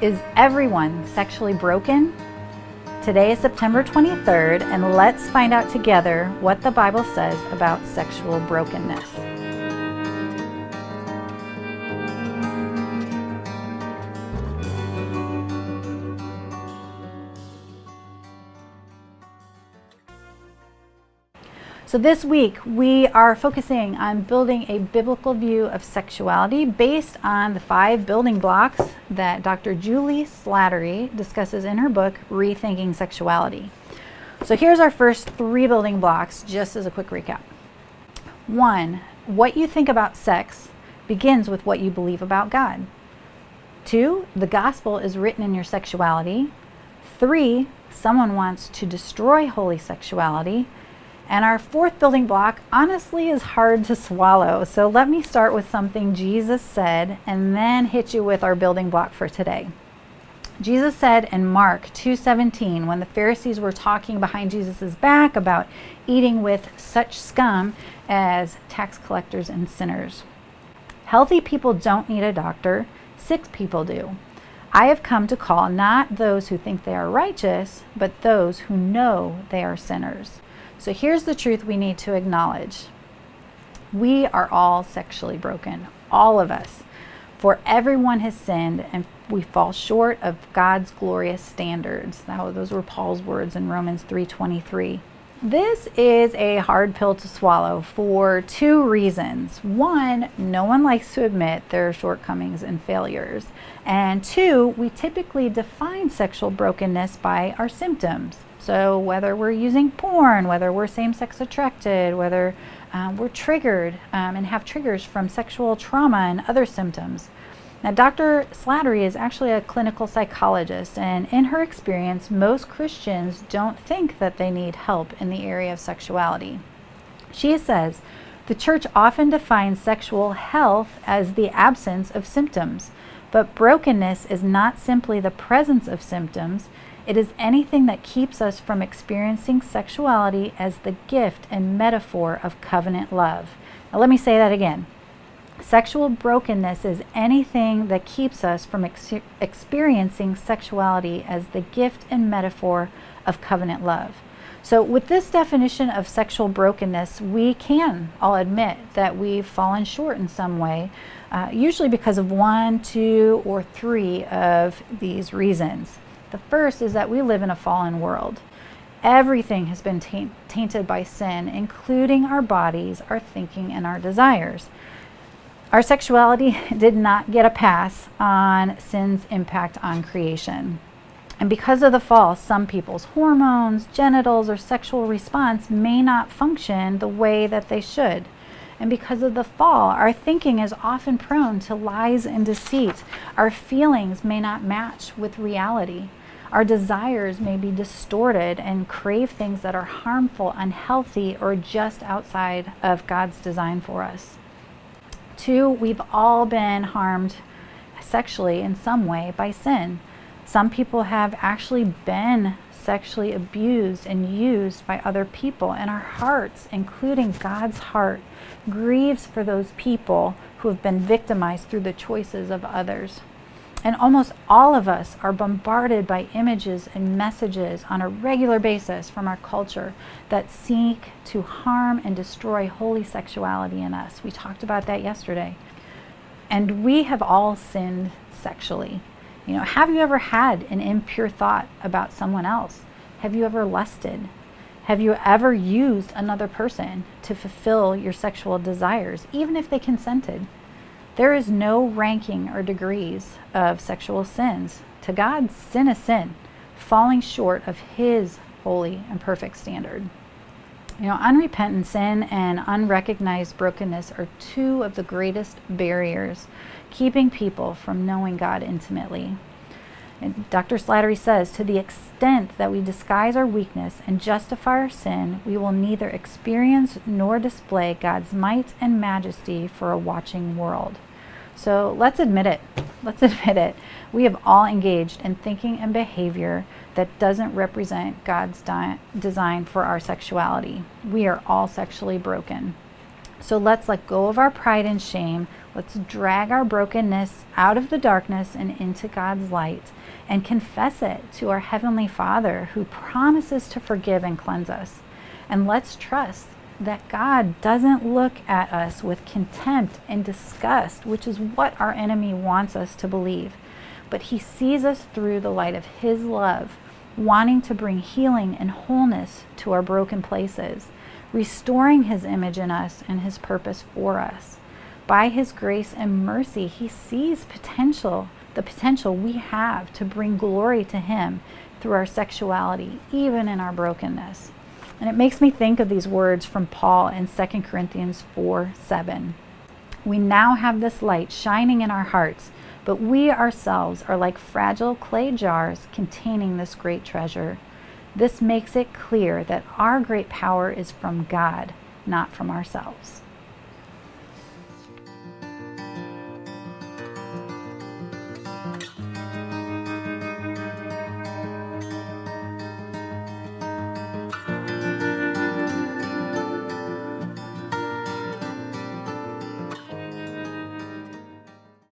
Is everyone sexually broken? Today is September 23rd, and let's find out together what the Bible says about sexual brokenness. So, this week we are focusing on building a biblical view of sexuality based on the five building blocks that Dr. Juli Slattery discusses in her book, Rethinking Sexuality. So, here's our first three building blocks, just as a quick recap. One, what you think about sex begins with what you believe about God. Two, the gospel is written in your sexuality. Three, someone wants to destroy holy sexuality. And our fourth building block, honestly, is hard to swallow. So let me start with something Jesus said and then hit you with our building block for today. Jesus said in Mark 2:17 when the Pharisees were talking behind Jesus' back about eating with such scum as tax collectors and sinners. Healthy people don't need a doctor, sick people do. I have come to call not those who think they are righteous, but those who know they are sinners. So here's the truth we need to acknowledge we are all sexually broken, all of us. For everyone has sinned and we fall short of God's glorious standards. Now, those were Paul's words in Romans 3:23. This is a hard pill to swallow for two reasons. One, no one likes to admit their shortcomings and failures. And two, we typically define sexual brokenness by our symptoms. So, whether we're using porn, whether we're same sex attracted, whether um, we're triggered um, and have triggers from sexual trauma and other symptoms. Now, Dr. Slattery is actually a clinical psychologist, and in her experience, most Christians don't think that they need help in the area of sexuality. She says the church often defines sexual health as the absence of symptoms, but brokenness is not simply the presence of symptoms, it is anything that keeps us from experiencing sexuality as the gift and metaphor of covenant love. Now, let me say that again. Sexual brokenness is anything that keeps us from ex- experiencing sexuality as the gift and metaphor of covenant love. So, with this definition of sexual brokenness, we can all admit that we've fallen short in some way, uh, usually because of one, two, or three of these reasons. The first is that we live in a fallen world. Everything has been taint- tainted by sin, including our bodies, our thinking, and our desires. Our sexuality did not get a pass on sin's impact on creation. And because of the fall, some people's hormones, genitals, or sexual response may not function the way that they should. And because of the fall, our thinking is often prone to lies and deceit. Our feelings may not match with reality. Our desires may be distorted and crave things that are harmful, unhealthy, or just outside of God's design for us. Two, we've all been harmed sexually in some way by sin. Some people have actually been sexually abused and used by other people, and our hearts, including God's heart, grieves for those people who have been victimized through the choices of others. And almost all of us are bombarded by images and messages on a regular basis from our culture that seek to harm and destroy holy sexuality in us. We talked about that yesterday. And we have all sinned sexually. You know, have you ever had an impure thought about someone else? Have you ever lusted? Have you ever used another person to fulfill your sexual desires, even if they consented? There is no ranking or degrees of sexual sins. To God, sin is sin, falling short of His holy and perfect standard. You know, unrepentant sin and unrecognized brokenness are two of the greatest barriers keeping people from knowing God intimately. And Dr. Slattery says to the extent that we disguise our weakness and justify our sin, we will neither experience nor display God's might and majesty for a watching world. So let's admit it. Let's admit it. We have all engaged in thinking and behavior that doesn't represent God's di- design for our sexuality. We are all sexually broken. So let's let go of our pride and shame. Let's drag our brokenness out of the darkness and into God's light and confess it to our Heavenly Father who promises to forgive and cleanse us. And let's trust that God doesn't look at us with contempt and disgust, which is what our enemy wants us to believe. But He sees us through the light of His love, wanting to bring healing and wholeness to our broken places restoring his image in us and his purpose for us. By his grace and mercy, he sees potential, the potential we have to bring glory to him through our sexuality, even in our brokenness. And it makes me think of these words from Paul in 2 Corinthians 4 7. We now have this light shining in our hearts, but we ourselves are like fragile clay jars containing this great treasure. This makes it clear that our great power is from God, not from ourselves.